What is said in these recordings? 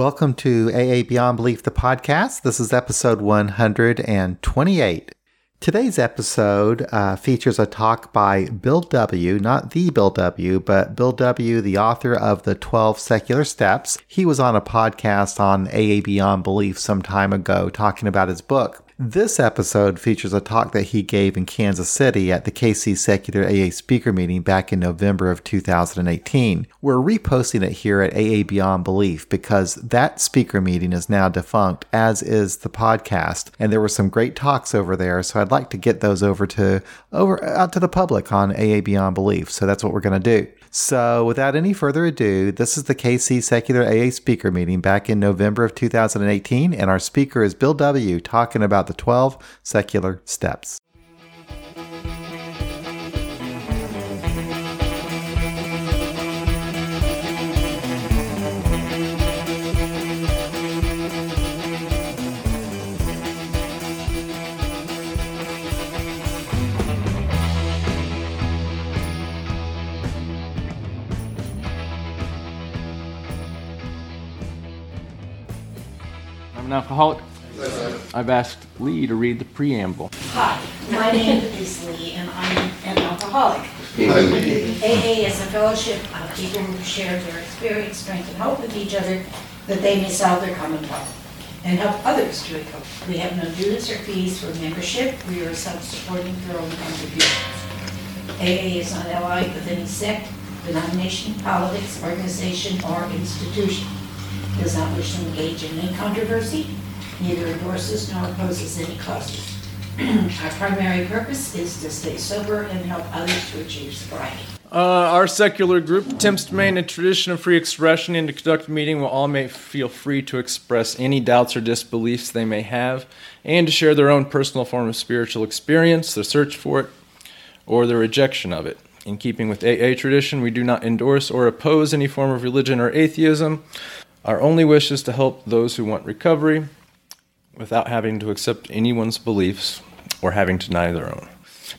Welcome to AA Beyond Belief, the podcast. This is episode 128. Today's episode uh, features a talk by Bill W., not the Bill W., but Bill W., the author of The 12 Secular Steps. He was on a podcast on AA Beyond Belief some time ago talking about his book. This episode features a talk that he gave in Kansas City at the KC Secular AA speaker meeting back in November of 2018. We're reposting it here at AA Beyond Belief because that speaker meeting is now defunct, as is the podcast. And there were some great talks over there, so I'd like to get those over to over out to the public on AA Beyond Belief. So that's what we're going to do. So, without any further ado, this is the KC Secular AA speaker meeting back in November of 2018, and our speaker is Bill W. talking about the 12 secular steps. An alcoholic. I've asked Lee to read the preamble. Hi, my name is Lee, and I'm an alcoholic. AA is a fellowship of people who share their experience, strength, and hope with each other that they may solve their common problem and help others to recover. We have no dues or fees for membership. We are self-supporting through our own contributions. AA is not allied with any sect, denomination, politics, organization, or institution. Does not wish to engage in any controversy, neither endorses nor opposes any causes. Our primary purpose is to stay sober and help others to achieve sobriety. Uh, our secular group attempts to maintain a tradition of free expression and to conduct a meeting where all may feel free to express any doubts or disbeliefs they may have and to share their own personal form of spiritual experience, their search for it, or their rejection of it. In keeping with AA tradition, we do not endorse or oppose any form of religion or atheism. Our only wish is to help those who want recovery without having to accept anyone's beliefs or having to deny their own.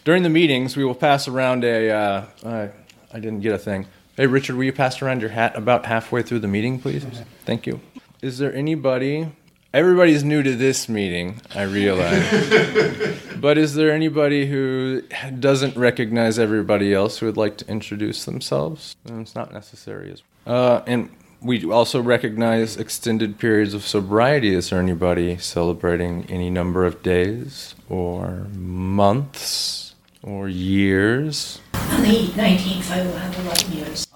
During the meetings, we will pass around a. Uh, I, I didn't get a thing. Hey, Richard, will you pass around your hat about halfway through the meeting, please? Thank you. Is there anybody? Everybody's new to this meeting, I realize. but is there anybody who doesn't recognize everybody else who would like to introduce themselves? It's not necessary. As uh, and we also recognize extended periods of sobriety. Is there anybody celebrating any number of days or months or years? On the 19th, I will have 11 years.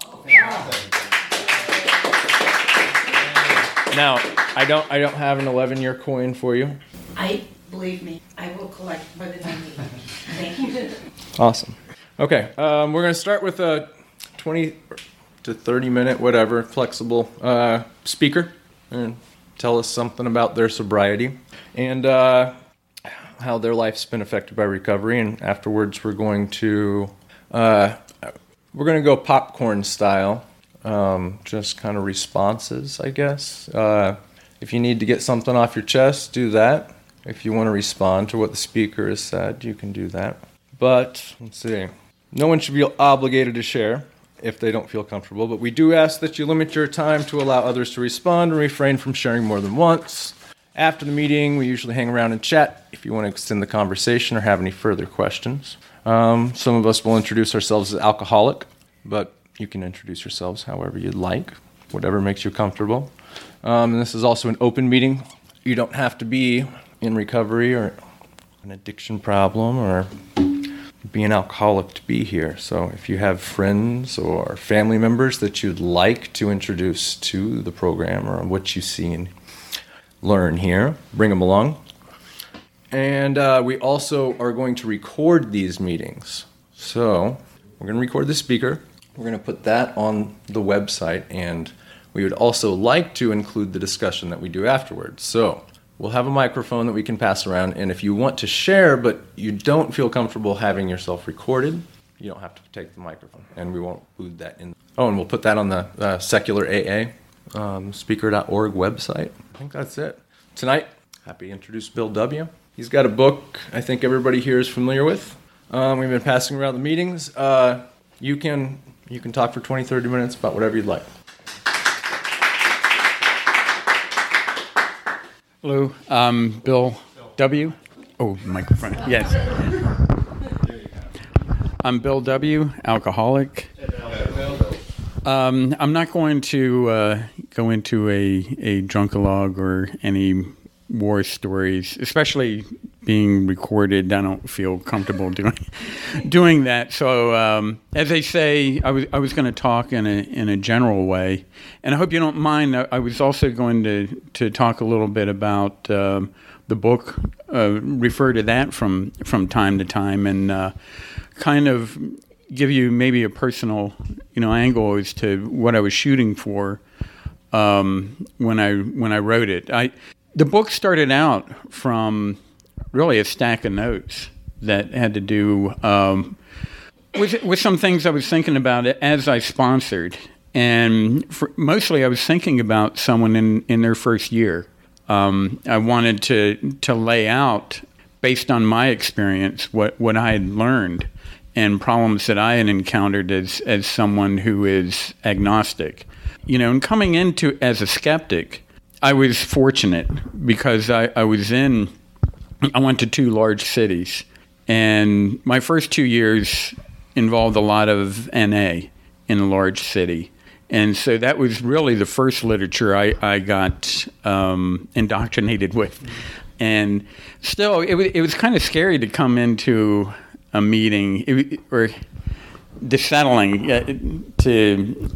Now, I don't I don't have an 11 year coin for you. I, believe me, I will collect by the time we Thank you. Awesome. Okay, um, we're going to start with a 20 to 30 minute, whatever, flexible uh, speaker and tell us something about their sobriety and uh, how their life's been affected by recovery. And afterwards, we're going to uh, we're going to go popcorn style, um, just kind of responses, I guess. Uh, if you need to get something off your chest, do that. If you want to respond to what the speaker has said, you can do that. But let's see. No one should be obligated to share if they don't feel comfortable, but we do ask that you limit your time to allow others to respond and refrain from sharing more than once. After the meeting, we usually hang around and chat if you want to extend the conversation or have any further questions. Um, some of us will introduce ourselves as alcoholic, but you can introduce yourselves however you'd like, whatever makes you comfortable. Um, and this is also an open meeting. You don't have to be in recovery or an addiction problem or be an alcoholic to be here. So if you have friends or family members that you'd like to introduce to the program or what you see and learn here, bring them along. And uh, we also are going to record these meetings. So we're going to record the speaker. We're going to put that on the website, and we would also like to include the discussion that we do afterwards. So we'll have a microphone that we can pass around, and if you want to share but you don't feel comfortable having yourself recorded, you don't have to take the microphone, and we won't include that in. Oh, and we'll put that on the uh, secular AA um, speaker.org website. I think that's it. Tonight, happy to introduce Bill W. He's got a book I think everybody here is familiar with. Um, we've been passing around the meetings. Uh, you can you can talk for 20, 30 minutes about whatever you'd like. Hello, I'm Bill W. Oh, microphone. Yes. I'm Bill W., alcoholic. Um, I'm not going to uh, go into a, a drunkalog or any war stories, especially being recorded. I don't feel comfortable doing doing that. So, um, as they say, I was I was going to talk in a in a general way, and I hope you don't mind. I, I was also going to to talk a little bit about um, the book, uh, refer to that from from time to time, and uh, kind of give you maybe a personal you know angle as to what I was shooting for. Um, when I when I wrote it, I the book started out from really a stack of notes that had to do um, with with some things I was thinking about as I sponsored, and for, mostly I was thinking about someone in in their first year. Um, I wanted to to lay out based on my experience what what I had learned and problems that I had encountered as as someone who is agnostic. You know, and coming into as a skeptic, I was fortunate because I, I was in, I went to two large cities. And my first two years involved a lot of NA in a large city. And so that was really the first literature I, I got um, indoctrinated with. And still, it, was, it was kind of scary to come into a meeting it, or desettling uh, to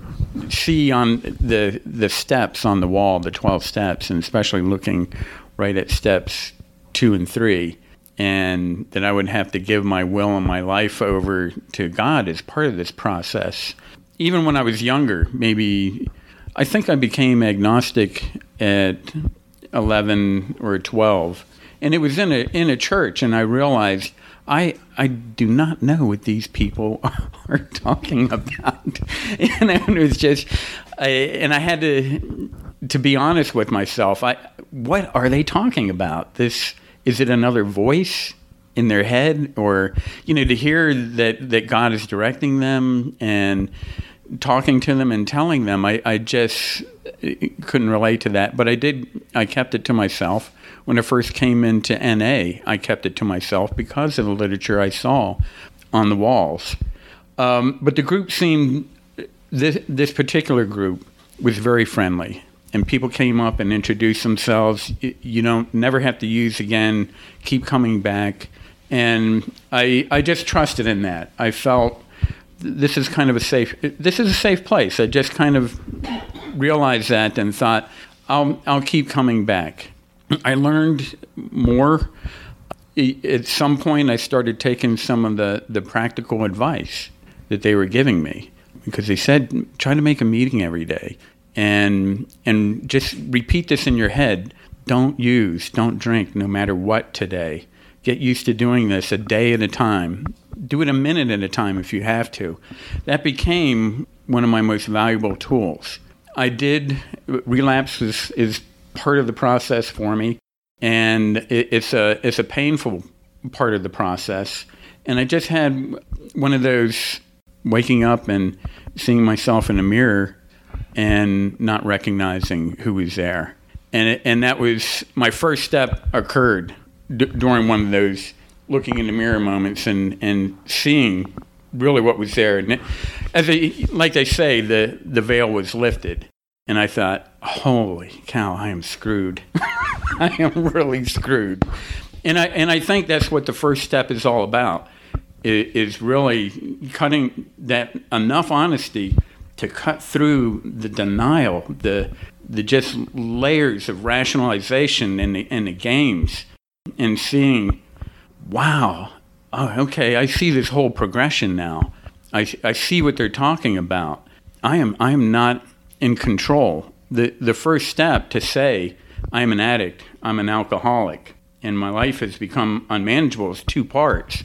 see on the the steps on the wall, the twelve steps, and especially looking right at steps two and three, and that I would have to give my will and my life over to God as part of this process. Even when I was younger, maybe I think I became agnostic at eleven or twelve, and it was in a in a church, and I realized I I do not know what these people are talking about, and it was just, I, and I had to to be honest with myself. I what are they talking about? This is it another voice in their head, or you know, to hear that that God is directing them and talking to them and telling them. I, I just couldn't relate to that, but I did. I kept it to myself when I first came into NA, I kept it to myself because of the literature I saw on the walls. Um, but the group seemed, this, this particular group was very friendly. And people came up and introduced themselves. You don't never have to use again. Keep coming back, and I I just trusted in that. I felt this is kind of a safe. This is a safe place. I just kind of realized that and thought I'll I'll keep coming back. I learned more. At some point, I started taking some of the, the practical advice that they were giving me because they said, try to make a meeting every day and, and just repeat this in your head. Don't use, don't drink, no matter what today. Get used to doing this a day at a time. Do it a minute at a time if you have to. That became one of my most valuable tools. I did relapse is, is part of the process for me, and it, it's a it's a painful part of the process. And I just had one of those waking up and seeing myself in the mirror and not recognizing who was there. And it, and that was my first step occurred d- during one of those looking in the mirror moments and and seeing really what was there. And as they, like they say, the the veil was lifted. And I thought, holy cow, I am screwed. I am really screwed. And I, and I think that's what the first step is all about, is really cutting that enough honesty to cut through the denial, the, the just layers of rationalization and the, and the games, and seeing, wow, oh, okay, I see this whole progression now. I, I see what they're talking about. I am, I am not in control. The, the first step to say, I'm an addict, I'm an alcoholic, and my life has become unmanageable is two parts.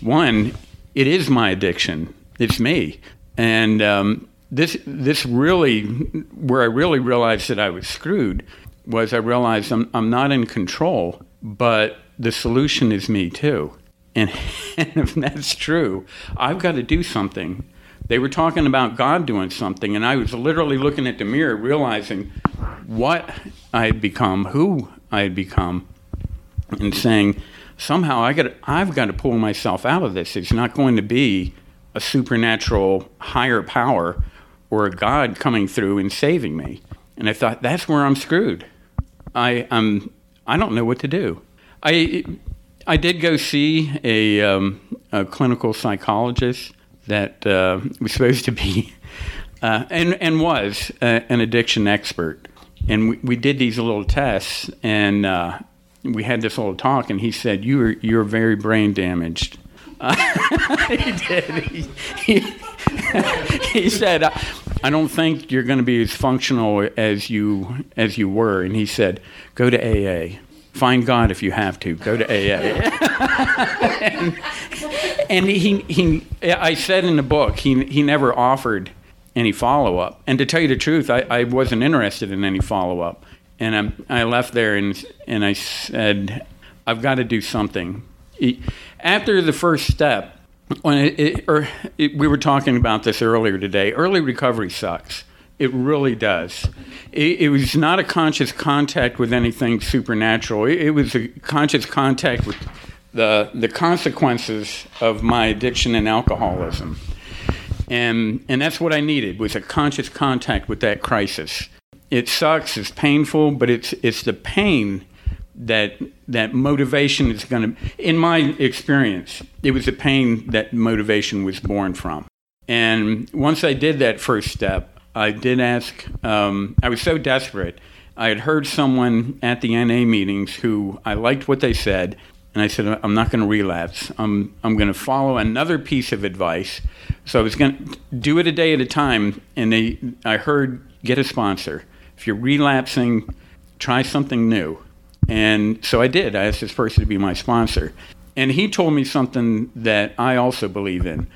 One, it is my addiction, it's me. And um, this, this really, where I really realized that I was screwed, was I realized I'm, I'm not in control, but the solution is me too. And, and if that's true, I've got to do something they were talking about God doing something, and I was literally looking at the mirror, realizing what I had become, who I had become and saying, somehow I got I've got to pull myself out of this. It's not going to be a supernatural higher power or a God coming through and saving me. And I thought that's where I'm screwed. I um I don't know what to do. I I did go see a, um, a clinical psychologist that uh, was supposed to be uh, and and was uh, an addiction expert. And we, we did these little tests, and uh, we had this little talk, and he said, "You're you're very brain damaged." he did. He, he, he said, "I don't think you're going to be as functional as you as you were." And he said, "Go to AA." Find God if you have to. Go to AA. and, and he, he, I said in the book, he, he never offered any follow up. And to tell you the truth, I, I wasn't interested in any follow up. And I, I left there and, and I said, I've got to do something. After the first step, when it, it, or it, we were talking about this earlier today, early recovery sucks. It really does. It, it, was not a conscious contact with anything supernatural. It, it, was a conscious contact with the the consequences of my addiction and alcoholism, and and that's what I needed was a conscious contact with that crisis. It sucks. It's painful, but it's it's the pain that that motivation is going to. In my experience, it was the pain that motivation was born from. And once I did that first step, I did ask, um, I was so desperate. I had heard someone at the NA meetings who I liked what they said, and I said, I'm not going to relapse. I'm, I'm going to follow another piece of advice. So I was going to do it a day at a time, and they, I heard, get a sponsor. If you're relapsing, try something new. And so I did. I asked this person to be my sponsor. And he told me something that I also believe in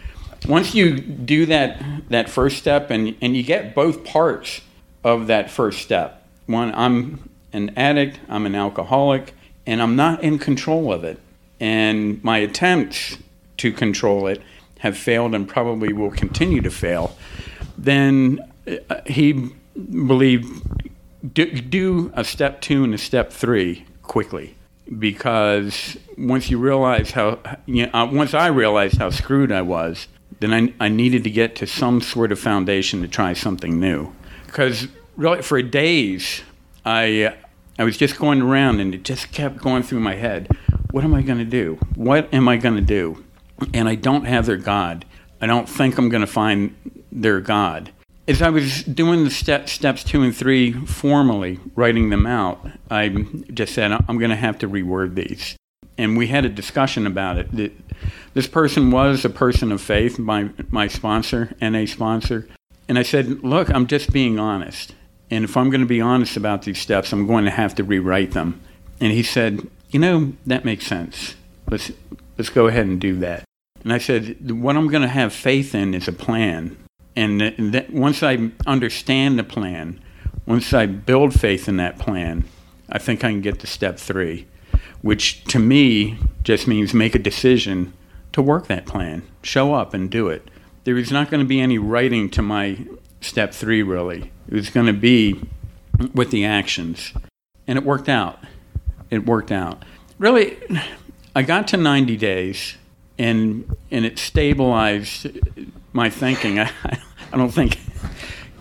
once you do that that first step and and you get both parts of that first step one i'm an addict i'm an alcoholic and i'm not in control of it and my attempts to control it have failed and probably will continue to fail then uh, he believed do, do a step two and a step three quickly because once you realize how you know, uh, once I realized how screwed I was, then I, I needed to get to some sort of foundation to try something new. Because really, for days, I, I was just going around and it just kept going through my head. What am I going to do? What am I going to do? And I don't have their God. I don't think I'm going to find their God. As I was doing the step, steps two and three formally, writing them out, I just said, I'm going to have to reword these. And we had a discussion about it. This person was a person of faith, my, my sponsor, NA sponsor. And I said, Look, I'm just being honest. And if I'm going to be honest about these steps, I'm going to have to rewrite them. And he said, You know, that makes sense. Let's, let's go ahead and do that. And I said, What I'm going to have faith in is a plan. And once I understand the plan, once I build faith in that plan, I think I can get to step three, which to me just means make a decision to work that plan, show up and do it. There was not going to be any writing to my step three, really. It was going to be with the actions. And it worked out. It worked out. Really, I got to 90 days and, and it stabilized my thinking. I, I don't think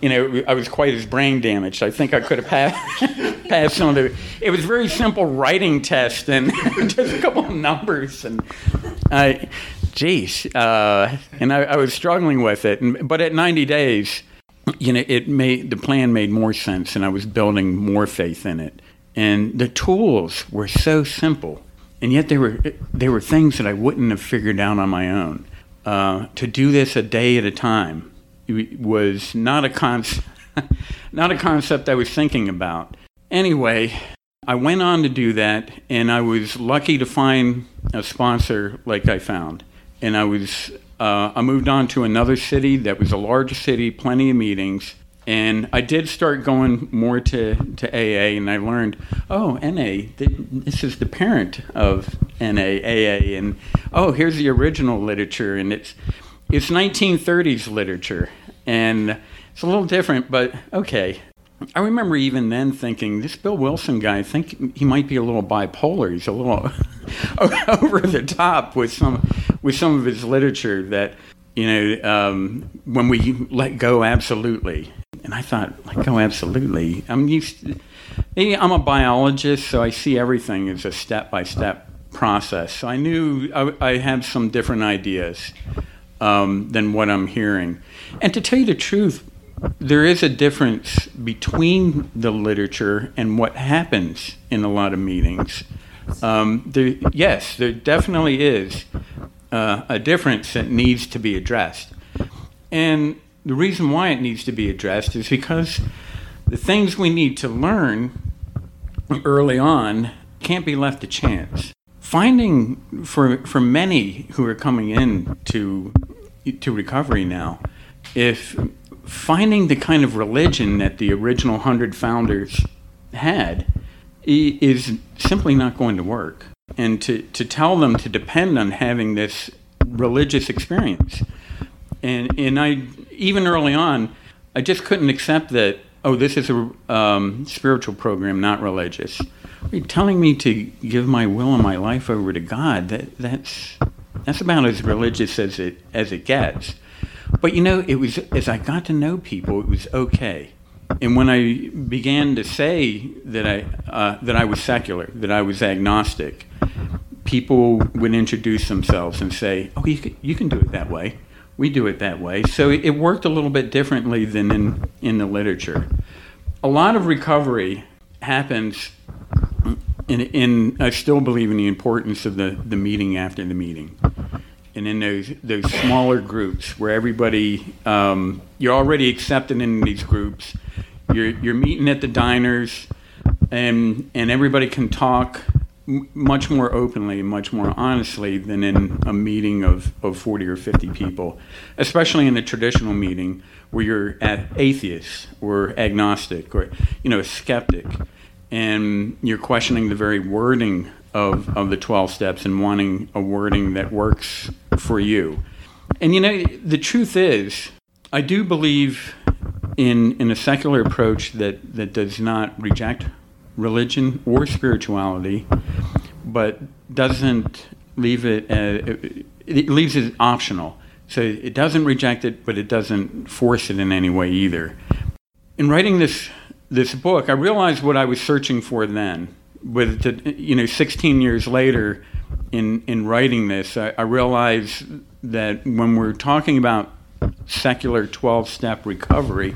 you know, I was quite as brain damaged. I think I could have passed, passed some of the. It was very simple writing test and just a couple of numbers, and I, geez, uh, and I, I, was struggling with it. But at 90 days, you know, it made the plan made more sense, and I was building more faith in it. And the tools were so simple, and yet they were they were things that I wouldn't have figured out on my own. Uh, to do this a day at a time was not a con- not a concept I was thinking about. Anyway, I went on to do that, and I was lucky to find a sponsor like I found. And I was uh, I moved on to another city that was a large city, plenty of meetings, and I did start going more to, to AA, and I learned, oh, NA, this is the parent of NA, AA, and oh, here's the original literature, and it's it's 1930s literature, and it's a little different, but okay. I remember even then thinking, this Bill Wilson guy, I think he might be a little bipolar. He's a little over the top with some with some of his literature that you know um, when we let go absolutely. And I thought, let go absolutely. I'm used. To, I'm a biologist, so I see everything as a step by step process. So I knew I, I had some different ideas um, than what I'm hearing. And to tell you the truth, there is a difference between the literature and what happens in a lot of meetings. Um, there, yes, there definitely is uh, a difference that needs to be addressed. And the reason why it needs to be addressed is because the things we need to learn early on can't be left to chance. Finding for for many who are coming in to to recovery now, if finding the kind of religion that the original hundred founders had is simply not going to work. And to, to tell them to depend on having this religious experience. And, and I, even early on, I just couldn't accept that, oh, this is a um, spiritual program, not religious. You telling me to give my will and my life over to God? That, that's, that's about as religious as it, as it gets. But you know, it was as I got to know people, it was okay. And when I began to say that I uh, that I was secular, that I was agnostic, people would introduce themselves and say, "Oh, you can, you can do it that way. We do it that way." So it, worked a little bit differently than in in the literature. A lot of recovery happens in, in I still believe in the importance of the, the meeting after the meeting and in those those smaller groups where everybody um, you're already accepted in these groups. You're you're meeting at the diners, and and everybody can talk much more openly, much more honestly than in a meeting of, of 40 or 50 people, especially in a traditional meeting where you're at atheist or agnostic or you know a skeptic, and you're questioning the very wording of, of the 12 steps and wanting a wording that works for you. And you know, the truth is, I do believe in, in a secular approach that, that does not reject religion or spirituality, but doesn't leave it, uh, it leaves it optional. So it doesn't reject it, but it doesn't force it in any way either. In writing this, this book, I realized what I was searching for then with the, you know 16 years later in in writing this I, I realize that when we're talking about secular 12 step recovery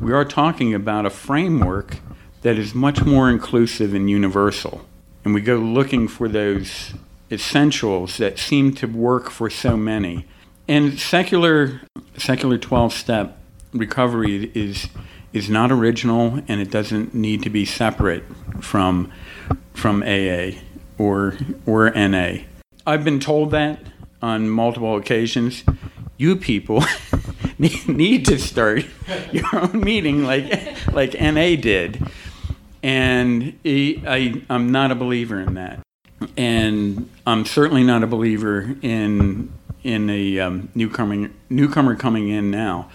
we are talking about a framework that is much more inclusive and universal and we go looking for those essentials that seem to work for so many and secular secular 12 step recovery is is not original and it doesn't need to be separate from from AA or or NA. I've been told that on multiple occasions. You people need to start your own meeting like like NA did, and I I'm not a believer in that, and I'm certainly not a believer in in a um, newcomer newcomer coming in now.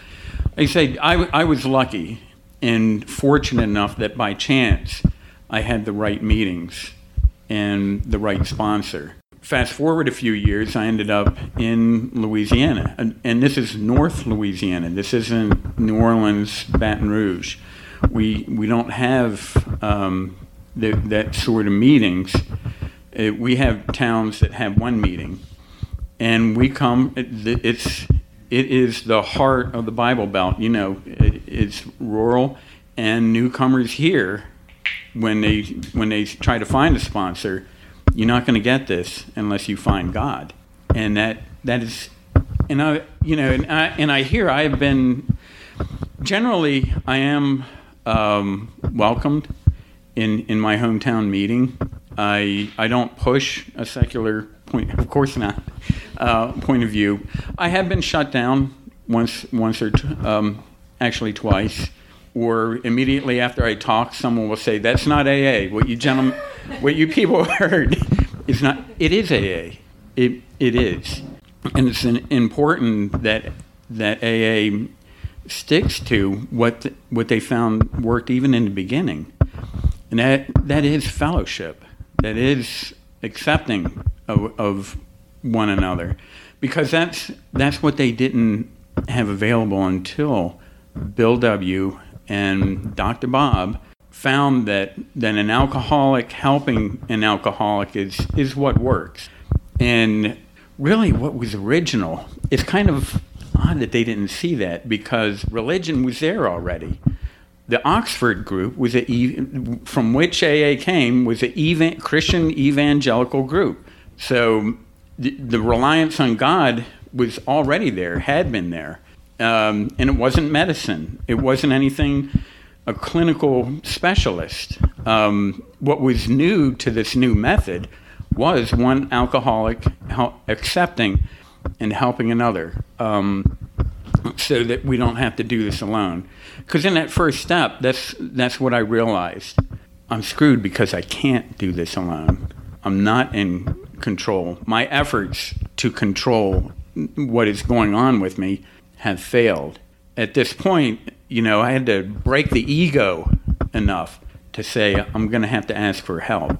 I say I, I was lucky and fortunate enough that by chance I had the right meetings and the right sponsor. Fast forward a few years, I ended up in Louisiana, and, and this is North Louisiana. This isn't New Orleans, Baton Rouge. We we don't have um, the, that sort of meetings. Uh, we have towns that have one meeting, and we come. It, it's it is the heart of the Bible Belt. You know, it, it's rural, and newcomers here, when they when they try to find a sponsor, you're not going to get this unless you find God, and that that is, and I you know, and I and I hear I have been generally I am um, welcomed in in my hometown meeting. I I don't push a secular point, of course not, uh, point of view. I have been shut down once once or t- um, actually twice. Or immediately after I talk, someone will say, "That's not AA. What you gentlemen, what you people heard is not. It is AA. It it is, and it's an, important that that AA sticks to what what they found worked even in the beginning, and that that is fellowship. That is accepting of, of one another, because that's that's what they didn't have available until Bill W. and Dr. Bob found that, that an alcoholic helping an alcoholic is, is what works. And really, what was original, it's kind of odd that they didn't see that because religion was there already. The Oxford group was a, from which AA came was a Christian evangelical group. So the, the reliance on God was already there, had been there. Um, and it wasn't medicine. It wasn't anything a clinical specialist. Um, what was new to this new method was one alcoholic accepting and helping another um, so that we don't have to do this alone. Because in that first step, that's, that's what I realized. I'm screwed because I can't do this alone. I'm not in control. My efforts to control what is going on with me have failed. At this point, you know, I had to break the ego enough to say I'm going to have to ask for help.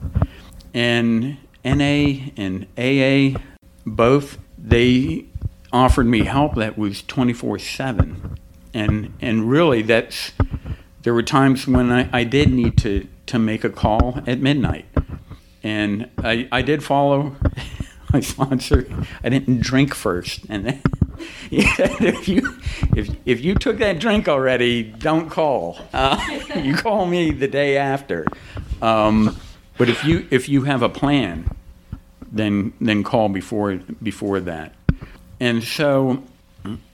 And NA and AA, both, they offered me help that was 24 7. And, and really, that's, there were times when I, I did need to, to make a call at midnight. And I, I did follow my sponsor. I didn't drink first. And then, if you if if you took that drink already, don't call. Uh, you call me the day after. Um, but if you if you have a plan, then then call before before that. And so,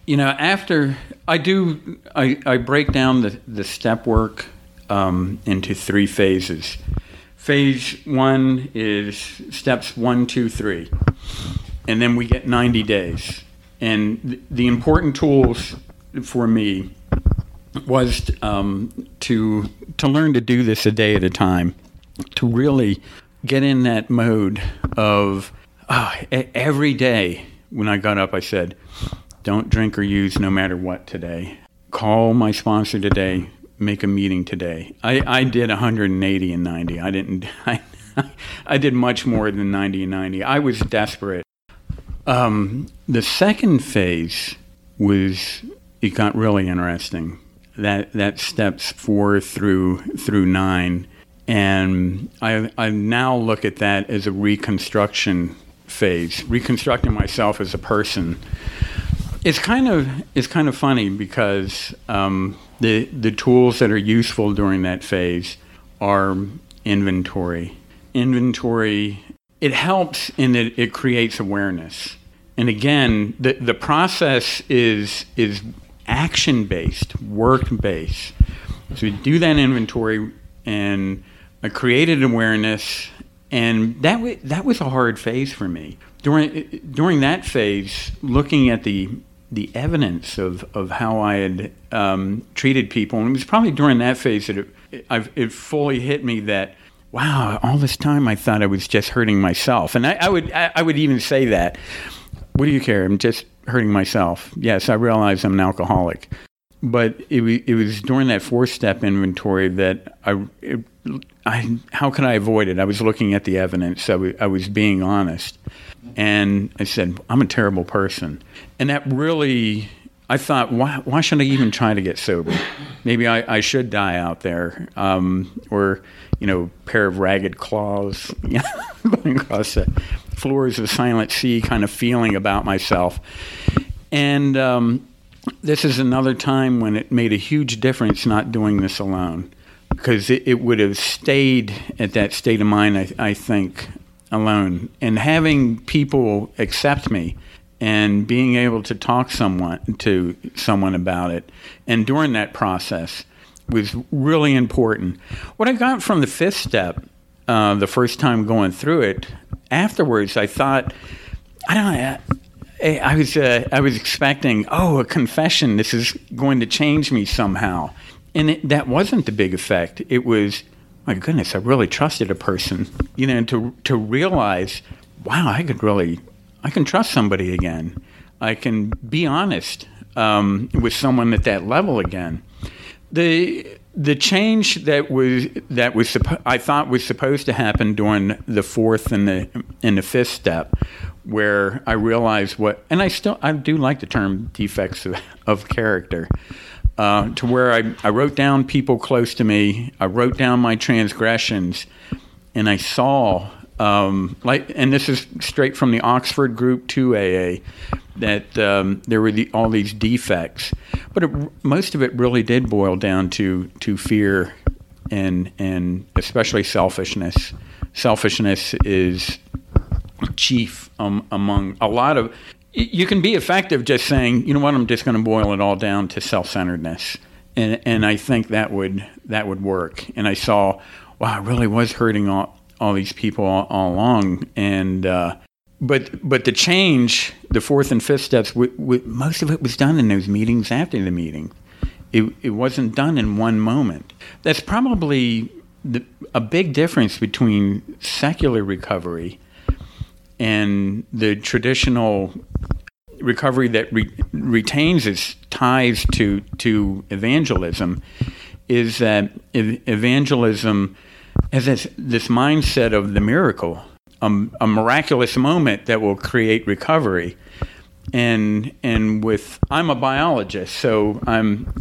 you know, after I do, I, I break down the the step work um, into three phases. Phase one is steps one, two, three, and then we get 90 days. And the important tools for me was um, to to learn to do this a day at a time, to really get in that mode of uh, every day. When I got up, I said, "Don't drink or use, no matter what today. Call my sponsor today. Make a meeting today." I, I did 180 and 90. I didn't. I, I did much more than 90 and 90. I was desperate. Um, the second phase was it got really interesting. That that steps four through through nine, and I I now look at that as a reconstruction phase, reconstructing myself as a person. It's kind of it's kind of funny because um, the the tools that are useful during that phase are inventory. Inventory it helps in that it creates awareness. And again, the, the process is, is action based, work based. So we do that inventory and I created awareness, and that, w- that was a hard phase for me. During, during that phase, looking at the, the evidence of, of how I had um, treated people, and it was probably during that phase that it, it, it fully hit me that wow, all this time I thought I was just hurting myself. And I, I would I, I, would even say that. What do you care? I'm just hurting myself. Yes, I realize I'm an alcoholic. But it, it was during that four step inventory that I, it, I, how can I avoid it? I was looking at the evidence. I, w- I was being honest. And I said, I'm a terrible person. And that really, I thought, why, why should I even try to get sober? Maybe I, I should die out there. Um, or, you know, pair of ragged claws going across the floors of Silent Sea kind of feeling about myself. And um, this is another time when it made a huge difference not doing this alone because it, it would have stayed at that state of mind, I, I think, alone. And having people accept me and being able to talk someone to someone about it and during that process was really important. What I got from the fifth step, uh, the first time going through it, afterwards I thought, I don't know. I was uh, I was expecting oh a confession this is going to change me somehow and it, that wasn't the big effect it was my goodness I really trusted a person you know to to realize wow I could really I can trust somebody again I can be honest um, with someone at that level again. The the change that was that was I thought was supposed to happen during the fourth and the and the fifth step, where I realized what, and I still I do like the term defects of, of character. Uh, to where I, I wrote down people close to me, I wrote down my transgressions, and I saw um, like, and this is straight from the Oxford Group 2AA, that um, there were the, all these defects, but it, most of it really did boil down to to fear and and especially selfishness. Selfishness is chief um, among a lot of. You can be effective just saying, you know what, I'm just going to boil it all down to self-centeredness, and and I think that would that would work. And I saw, wow, I really was hurting all all these people all, all along, and uh, but but the change, the fourth and fifth steps, w- w- most of it was done in those meetings after the meeting. It, it wasn't done in one moment. That's probably the, a big difference between secular recovery and the traditional recovery that re- retains its ties to to evangelism. Is that evangelism has this, this mindset of the miracle a, a miraculous moment that will create recovery. And and with I'm a biologist, so I'm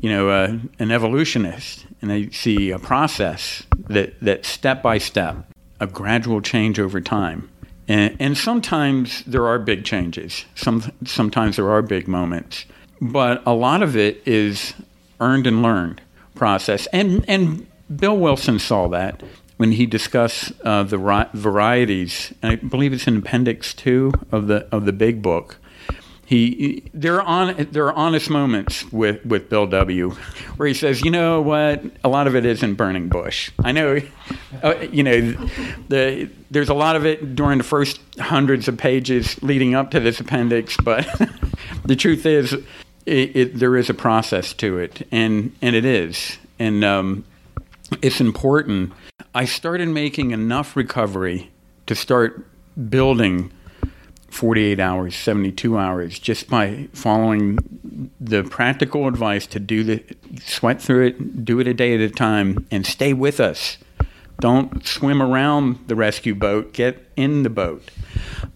you know uh, an evolutionist, and I see a process that that step by step, a gradual change over time. And, and sometimes there are big changes. Some sometimes there are big moments, but a lot of it is earned and learned process. And and Bill Wilson saw that when he discussed uh, the ri- varieties, I believe it's in Appendix Two of the of the Big Book. He there are on there are honest moments with with Bill W. where he says, you know what, a lot of it isn't burning bush. I know, uh, you know, the there's a lot of it during the first hundreds of pages leading up to this appendix, but the truth is, it, it, there is a process to it, and and it is, and um, it's important I started making enough recovery to start building 48 hours, 72 hours, just by following the practical advice to do the sweat through it, do it a day at a time, and stay with us. Don't swim around the rescue boat, get in the boat.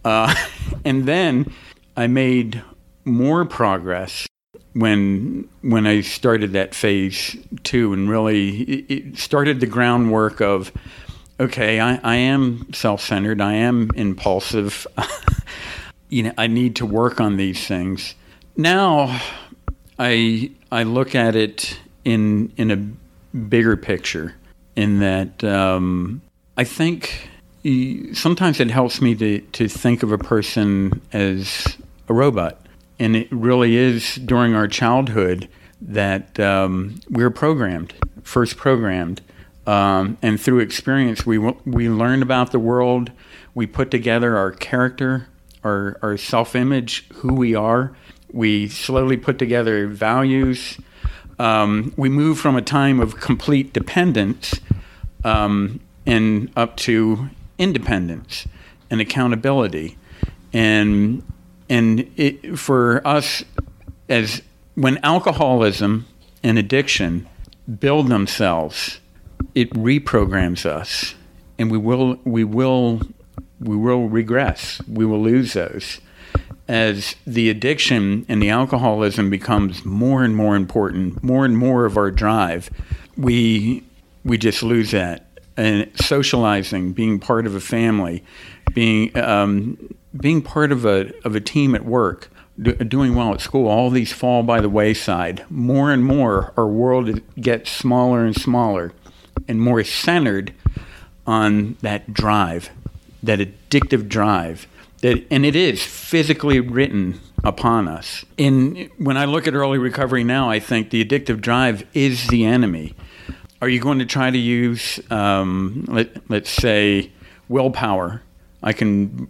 Uh, and then I made more progress when when I started that phase two, and really it, it started the groundwork of okay, I, I am self centered, I am impulsive. you know, I need to work on these things. Now, I I look at it in in a bigger picture. In that, um, I think sometimes it helps me to to think of a person as a robot and it really is during our childhood that um, we're programmed, first programmed. Um, and through experience, we, we learn about the world. We put together our character, our, our self image, who we are. We slowly put together values. Um, we move from a time of complete dependence um, and up to independence and accountability. And and it, for us as when alcoholism and addiction build themselves it reprograms us and we will we will we will regress. We will lose those. As the addiction and the alcoholism becomes more and more important more and more of our drive we we just lose that. And socializing being part of a family being um, being part of a of a team at work, do, doing well at school, all these fall by the wayside. More and more, our world gets smaller and smaller, and more centered on that drive, that addictive drive. That and it is physically written upon us. In when I look at early recovery now, I think the addictive drive is the enemy. Are you going to try to use, um, let, let's say, willpower? I can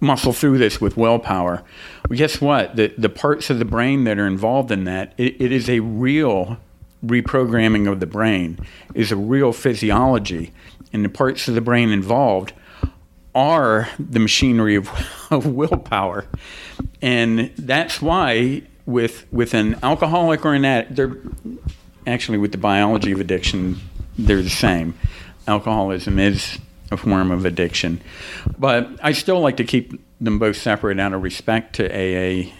muscle through this with willpower. Well, guess what? The, the parts of the brain that are involved in that, it, it is a real reprogramming of the brain, is a real physiology. And the parts of the brain involved are the machinery of, of willpower. And that's why with with an alcoholic or an addict, they're actually with the biology of addiction, they're the same. Alcoholism is a form of addiction, but I still like to keep them both separate out of respect to AA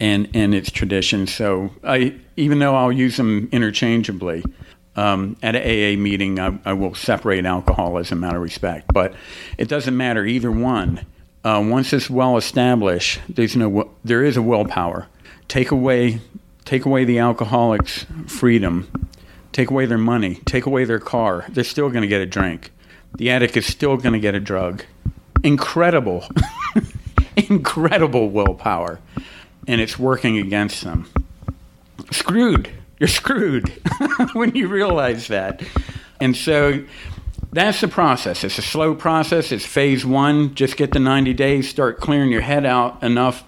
and and its traditions. So I, even though I'll use them interchangeably, um, at an AA meeting, I, I, will separate alcoholism out of respect. But it doesn't matter either one. Uh, once it's well established, there's no there is a willpower. Take away take away the alcoholic's freedom, take away their money, take away their car. They're still going to get a drink. The addict is still going to get a drug. Incredible, incredible willpower, and it's working against them. Screwed you're screwed when you realize that. And so that's the process. It's a slow process. It's phase one. Just get the 90 days, start clearing your head out enough,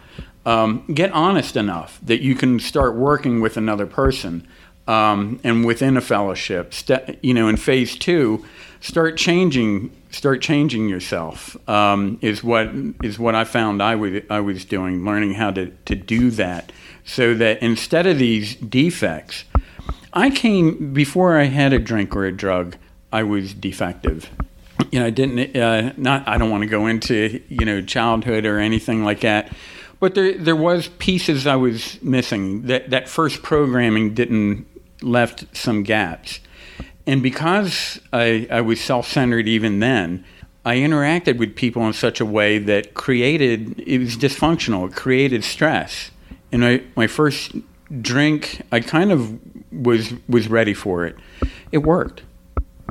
um, get honest enough that you can start working with another person um, and within a fellowship. St- you know, in phase two, start changing. Start changing yourself um, is what is what I found I was I was doing, learning how to, to do that so that instead of these defects, I came before I had a drink or a drug, I was defective. You know, I didn't uh, not. I don't want to go into you know childhood or anything like that, but there there was pieces I was missing. That that first programming didn't left some gaps, and because I I was self centered even then. I interacted with people in such a way that created it was dysfunctional. It created stress and I, my first drink, I kind of was was ready for it. It worked.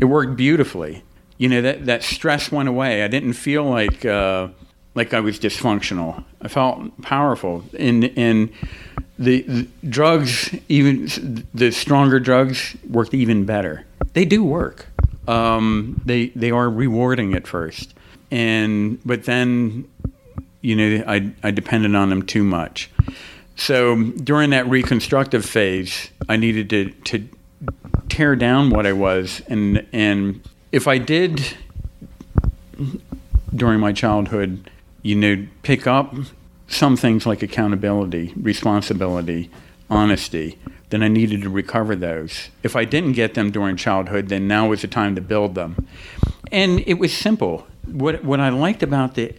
It worked beautifully. You know that that stress went away. I didn't feel like uh, like I was dysfunctional. I felt powerful. And and the, the drugs, even the stronger drugs, worked even better. They do work. Um, they they are rewarding at first, and but then, you know, I I depended on them too much. So during that reconstructive phase, I needed to, to tear down what I was, and and if I did during my childhood, you know, pick up some things like accountability, responsibility, honesty, then I needed to recover those. If I didn't get them during childhood, then now was the time to build them. And it was simple. What what I liked about the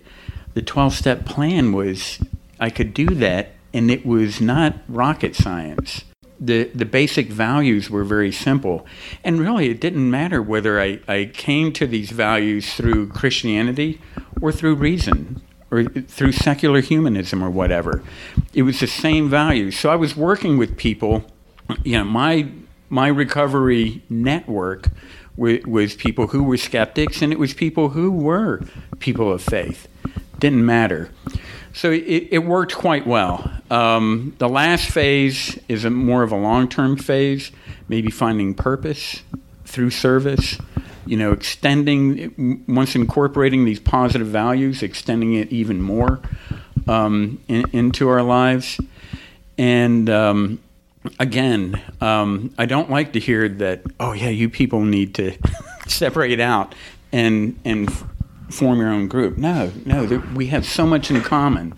the 12 step plan was I could do that and it was not rocket science. The, the basic values were very simple. And really, it didn't matter whether I, I came to these values through Christianity or through reason or through secular humanism or whatever. It was the same values. So I was working with people, you know, my, my recovery network was people who were skeptics and it was people who were people of faith. Didn't matter. So it, it worked quite well. Um, the last phase is a more of a long term phase, maybe finding purpose through service, you know, extending, once incorporating these positive values, extending it even more um, in, into our lives. And um, again, um, I don't like to hear that, oh, yeah, you people need to separate out and, and form your own group. No, no, there, we have so much in common.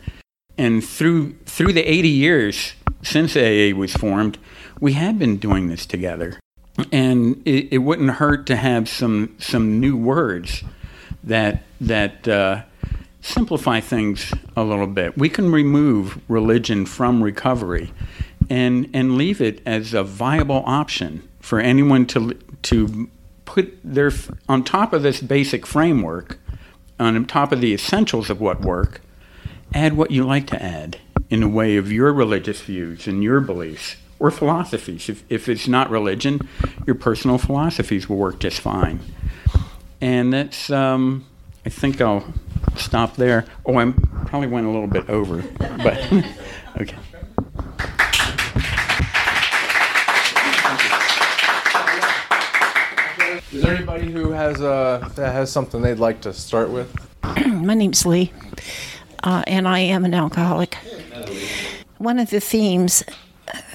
And through through the 80 years since AA was formed, we had been doing this together. And it, it wouldn't hurt to have some some new words that that uh, simplify things a little bit. We can remove religion from recovery and and leave it as a viable option for anyone to to put their on top of this basic framework on top of the essentials of what work, add what you like to add in a way of your religious views and your beliefs or philosophies. If, if it's not religion, your personal philosophies will work just fine. And that's, um, I think I'll stop there. Oh, I probably went a little bit over, but okay. Is there anybody who has uh, that has something they'd like to start with? My name's Lee, uh, and I am an alcoholic. One of the themes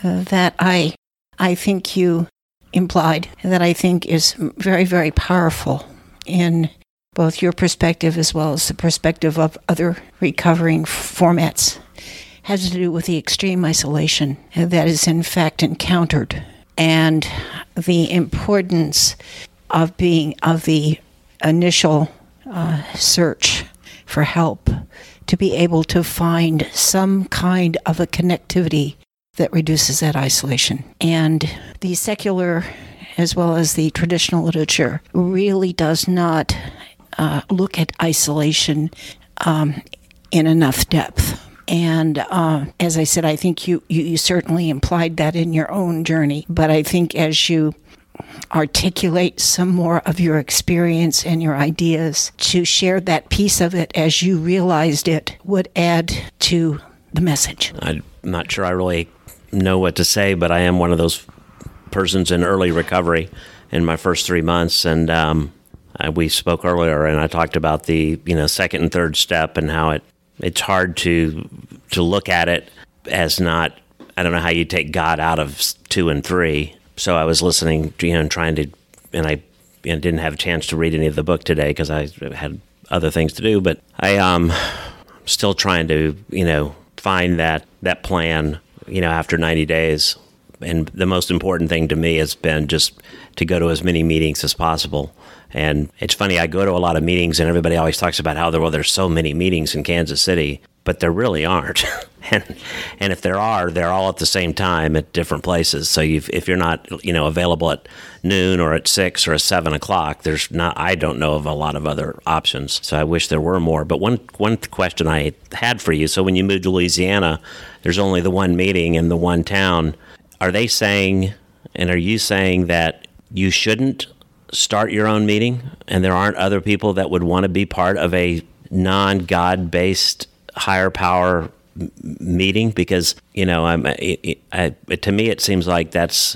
that I I think you implied that I think is very very powerful in both your perspective as well as the perspective of other recovering formats. Has to do with the extreme isolation that is in fact encountered and the importance of being of the initial uh, search for help to be able to find some kind of a connectivity that reduces that isolation. And the secular, as well as the traditional literature, really does not uh, look at isolation um, in enough depth. And uh, as I said, I think you, you, you certainly implied that in your own journey. But I think as you articulate some more of your experience and your ideas to share that piece of it as you realized it would add to the message. I'm not sure I really know what to say, but I am one of those persons in early recovery in my first three months, and um, I, we spoke earlier, and I talked about the you know second and third step and how it it's hard to to look at it as not. I don't know how you take God out of two and three. So I was listening, you know, and trying to, and I didn't have a chance to read any of the book today because I had other things to do. But I um still trying to you know find that that plan you know, after 90 days. And the most important thing to me has been just to go to as many meetings as possible. And it's funny, I go to a lot of meetings, and everybody always talks about how there, well, there's so many meetings in Kansas City, but there really aren't. and and if there are, they're all at the same time at different places. So if you're not, you know, available at noon or at six or at seven o'clock, there's not. I don't know of a lot of other options. So I wish there were more. But one one question I had for you. So when you moved to Louisiana, there's only the one meeting in the one town. Are they saying, and are you saying that you shouldn't start your own meeting, and there aren't other people that would want to be part of a non-God based higher power meeting? Because you know, I'm it, to me it seems like that's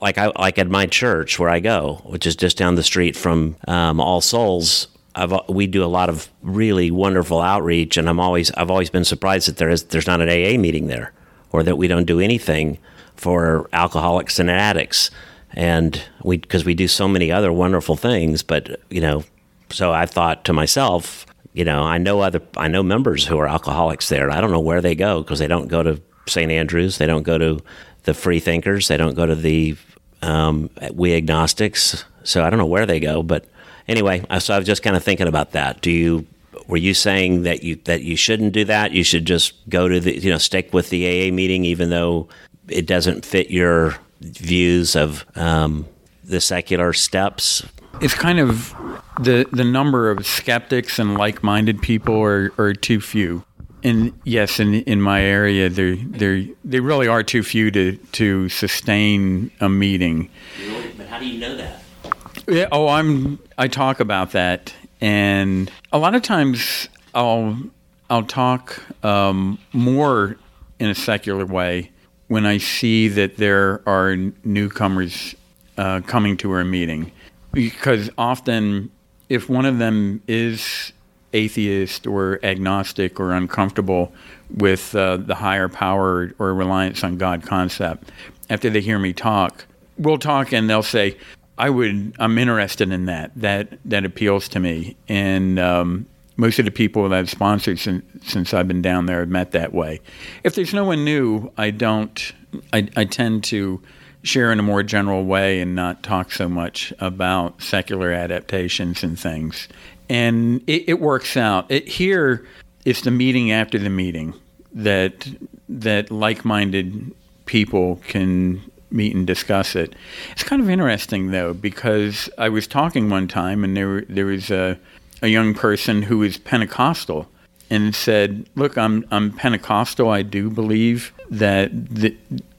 like I like at my church where I go, which is just down the street from um, All Souls. I've, we do a lot of really wonderful outreach, and I'm always I've always been surprised that there is there's not an AA meeting there, or that we don't do anything for alcoholics and addicts, and we because we do so many other wonderful things. But you know, so I thought to myself, you know, I know other I know members who are alcoholics there. I don't know where they go because they don't go to St. Andrews, they don't go to the Free Thinkers, they don't go to the um, We Agnostics. So I don't know where they go, but anyway, so I was just kind of thinking about that. Do you were you saying that you that you shouldn't do that? You should just go to the you know stick with the AA meeting, even though it doesn't fit your views of um, the secular steps. It's kind of the the number of skeptics and like minded people are, are too few. And yes, in in my area, there there they really are too few to to sustain a meeting. But how do you know that? Yeah, oh, I'm. I talk about that, and a lot of times I'll I'll talk um, more in a secular way when I see that there are newcomers uh, coming to our meeting, because often if one of them is atheist or agnostic or uncomfortable with uh, the higher power or reliance on God concept, after they hear me talk, we'll talk and they'll say, I would. I'm interested in that. That that appeals to me. And um, most of the people that I've sponsored since, since I've been down there have met that way. If there's no one new, I don't. I, I tend to share in a more general way and not talk so much about secular adaptations and things. And it, it works out. It, here, it's the meeting after the meeting that that like-minded people can meet and discuss it. It's kind of interesting though because I was talking one time and there there was a a young person who was Pentecostal and said, "Look, I'm I'm Pentecostal. I do believe that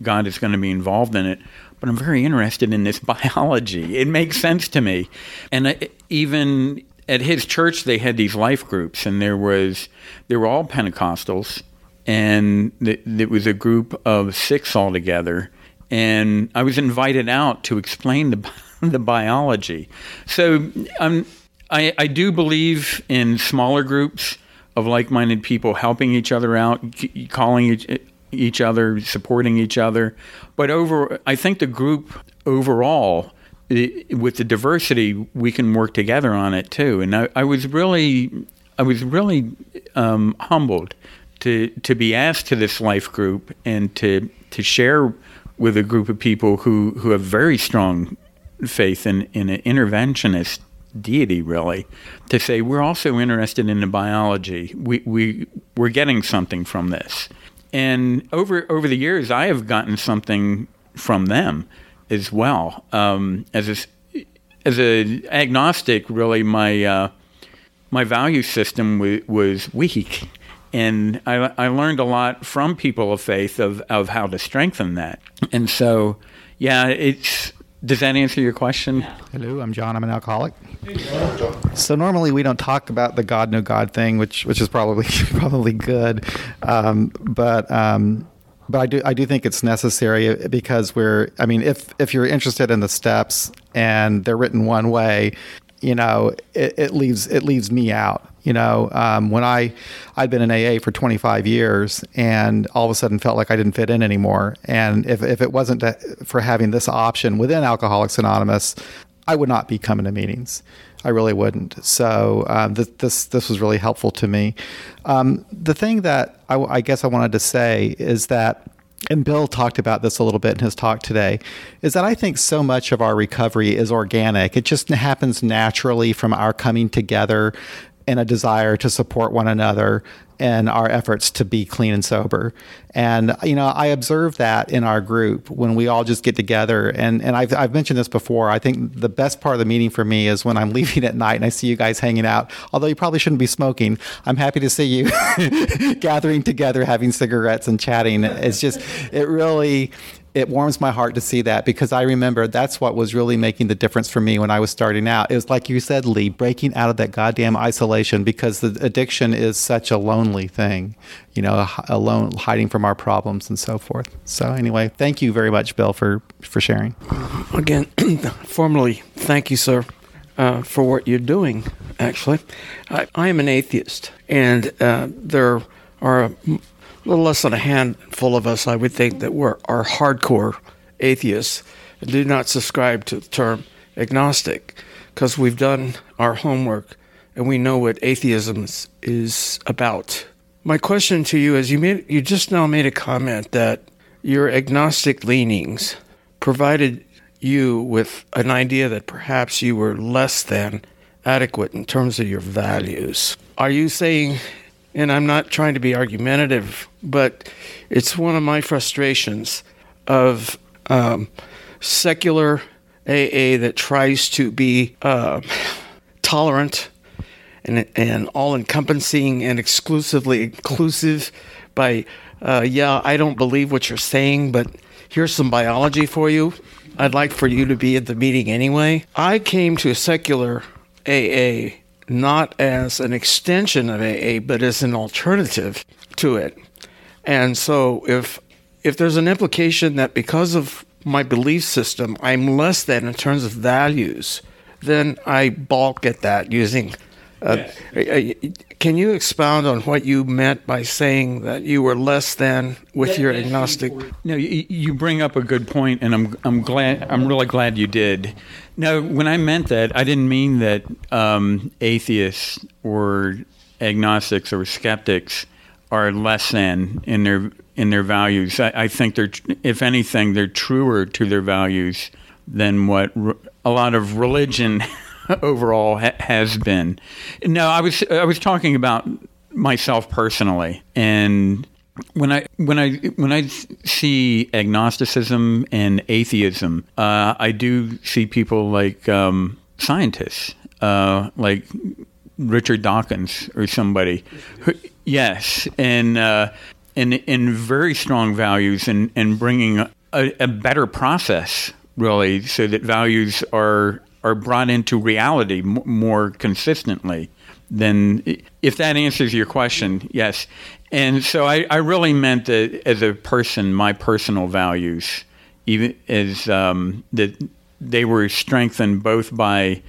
God is going to be involved in it, but I'm very interested in this biology. It makes sense to me." And I, even at his church, they had these life groups, and there was they were all Pentecostals, and it was a group of six altogether and I was invited out to explain the the biology. So um, I, I do believe in smaller groups of like-minded people helping each other out, calling each, each other, supporting each other. But over, I think the group overall, with the diversity, we can work together on it too. And I, I was really, I was really um, humbled to to be asked to this life group and to to share with a group of people who who have very strong faith in in an interventionist deity really to say we're also interested in the biology. We we we're getting something from this. And over over the years I have gotten something from them as well. Um, as a, as a agnostic really my uh, my value system w- was weak and I, I learned a lot from people of faith of, of how to strengthen that. And so, yeah, it's does that answer your question? Hello, I'm John. I'm an alcoholic. So normally we don't talk about the God no God thing, which which is probably probably good, um, but um, but I do I do think it's necessary because we're I mean if if you're interested in the steps and they're written one way, you know it, it leaves it leaves me out. You know, um, when I I'd been in AA for 25 years, and all of a sudden felt like I didn't fit in anymore. And if if it wasn't to, for having this option within Alcoholics Anonymous, I would not be coming to meetings. I really wouldn't. So um, th- this this was really helpful to me. Um, the thing that I, I guess I wanted to say is that and Bill talked about this a little bit in his talk today, is that I think so much of our recovery is organic. It just happens naturally from our coming together and a desire to support one another in our efforts to be clean and sober. And you know, I observe that in our group when we all just get together. And and I've I've mentioned this before. I think the best part of the meeting for me is when I'm leaving at night and I see you guys hanging out. Although you probably shouldn't be smoking, I'm happy to see you gathering together, having cigarettes and chatting. It's just it really it warms my heart to see that because I remember that's what was really making the difference for me when I was starting out. It was like you said, Lee, breaking out of that goddamn isolation because the addiction is such a lonely thing, you know, alone, hiding from our problems and so forth. So anyway, thank you very much, Bill, for for sharing. Again, formally, thank you, sir, uh, for what you're doing. Actually, I, I am an atheist, and uh, there are. Little less than a handful of us, I would think, that were are hardcore atheists and do not subscribe to the term agnostic because we've done our homework and we know what atheism is, about. My question to you is you made you just now made a comment that your agnostic leanings provided you with an idea that perhaps you were less than adequate in terms of your values. Are you saying and I'm not trying to be argumentative, but it's one of my frustrations of um, secular AA that tries to be uh, tolerant and, and all encompassing and exclusively inclusive by, uh, yeah, I don't believe what you're saying, but here's some biology for you. I'd like for you to be at the meeting anyway. I came to a secular AA not as an extension of AA, but as an alternative to it. And so if if there's an implication that because of my belief system, I'm less than in terms of values, then I balk at that using. Uh, yes. Can you expound on what you meant by saying that you were less than with your agnostic? No, you, you bring up a good point, and I'm I'm glad I'm really glad you did. No, when I meant that, I didn't mean that um, atheists or agnostics or skeptics are less than in their in their values. I, I think they're, if anything, they're truer to their values than what re- a lot of religion overall ha- has been. No, I was I was talking about myself personally, and when I when I when I see agnosticism and atheism, uh, I do see people like um, scientists, uh, like Richard Dawkins or somebody. Who, yes, and uh, and in very strong values and and bringing a, a better process really, so that values are are brought into reality m- more consistently then if that answers your question, yes. And so I, I really meant that as a person, my personal values, even as um, that they were strengthened both by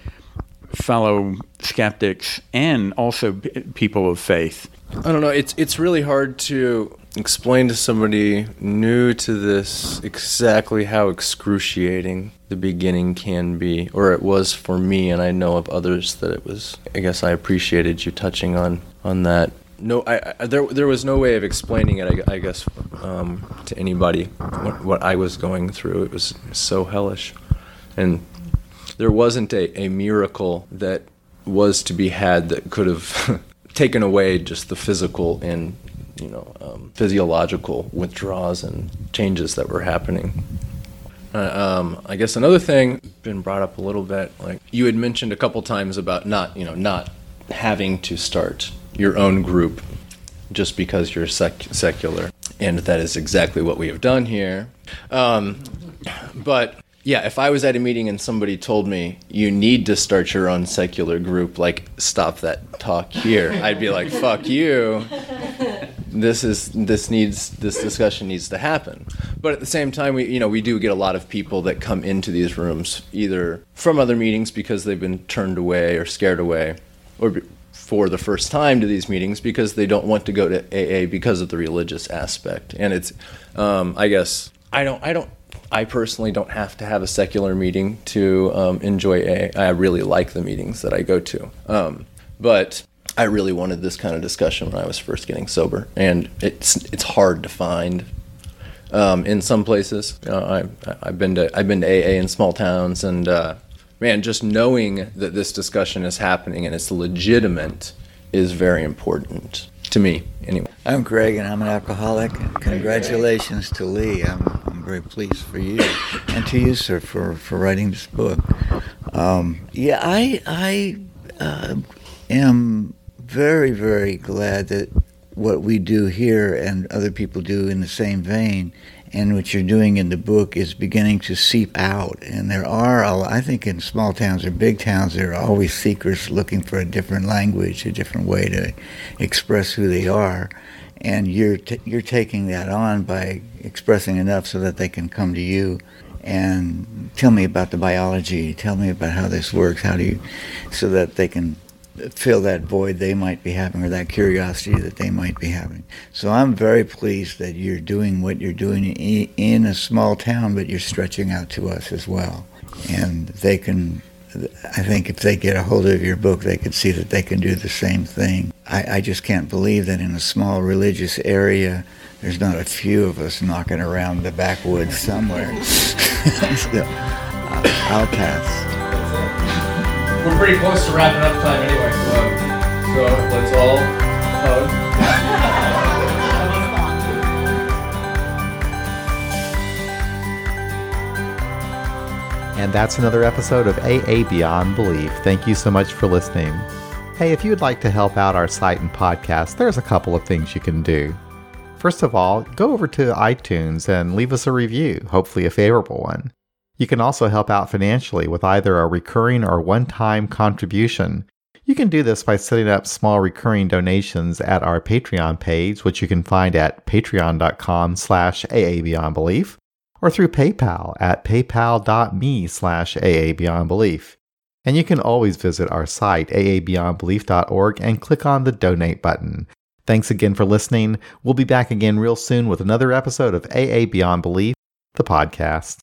fellow skeptics and also people of faith. I don't know. It's it's really hard to explain to somebody new to this exactly how excruciating the beginning can be, or it was for me, and I know of others that it was. I guess I appreciated you touching on on that no, I, I there there was no way of explaining it. I, I guess um, to anybody what, what I was going through. It was so hellish, and there wasn't a, a miracle that was to be had that could have taken away just the physical and you know um, physiological withdrawals and changes that were happening. Uh, um, I guess another thing been brought up a little bit, like you had mentioned a couple times about not, you know, not having to start your own group just because you're sec- secular, and that is exactly what we have done here. Um, but yeah, if I was at a meeting and somebody told me you need to start your own secular group, like stop that talk here, I'd be like, fuck you. This is this needs this discussion needs to happen. But at the same time, we you know we do get a lot of people that come into these rooms either from other meetings because they've been turned away or scared away, or for the first time to these meetings because they don't want to go to AA because of the religious aspect. And it's, um, I guess, I don't, I don't, I personally don't have to have a secular meeting to um, enjoy AA. I really like the meetings that I go to. Um, but I really wanted this kind of discussion when I was first getting sober, and it's it's hard to find um, in some places. Uh, I, I've been to I've been to AA in small towns, and uh, man, just knowing that this discussion is happening and it's legitimate is very important to me. Anyway, I'm Greg, and I'm an alcoholic. Congratulations to Lee. I'm, I'm very pleased for you, and to you, sir, for, for writing this book. Um, yeah, I I uh, am very very glad that what we do here and other people do in the same vein and what you're doing in the book is beginning to seep out. And there are, I think, in small towns or big towns, there are always seekers looking for a different language, a different way to express who they are. And you're t- you're taking that on by expressing enough so that they can come to you and tell me about the biology. Tell me about how this works. How do you, so that they can fill that void they might be having or that curiosity that they might be having. So I'm very pleased that you're doing what you're doing in a small town, but you're stretching out to us as well. And they can, I think if they get a hold of your book, they can see that they can do the same thing. I, I just can't believe that in a small religious area, there's not a few of us knocking around the backwoods somewhere. so, uh, outcasts we're pretty close to wrapping up time anyway. So, so let's all hug. And that's another episode of AA Beyond Belief. Thank you so much for listening. Hey, if you'd like to help out our site and podcast, there's a couple of things you can do. First of all, go over to iTunes and leave us a review, hopefully a favorable one. You can also help out financially with either a recurring or one time contribution. You can do this by setting up small recurring donations at our Patreon page, which you can find at patreon.com slash aabeyondbelief, or through PayPal at paypal.me slash aabeyondbelief. And you can always visit our site, aabeyondbelief.org, and click on the donate button. Thanks again for listening. We'll be back again real soon with another episode of AA Beyond Belief, the podcast.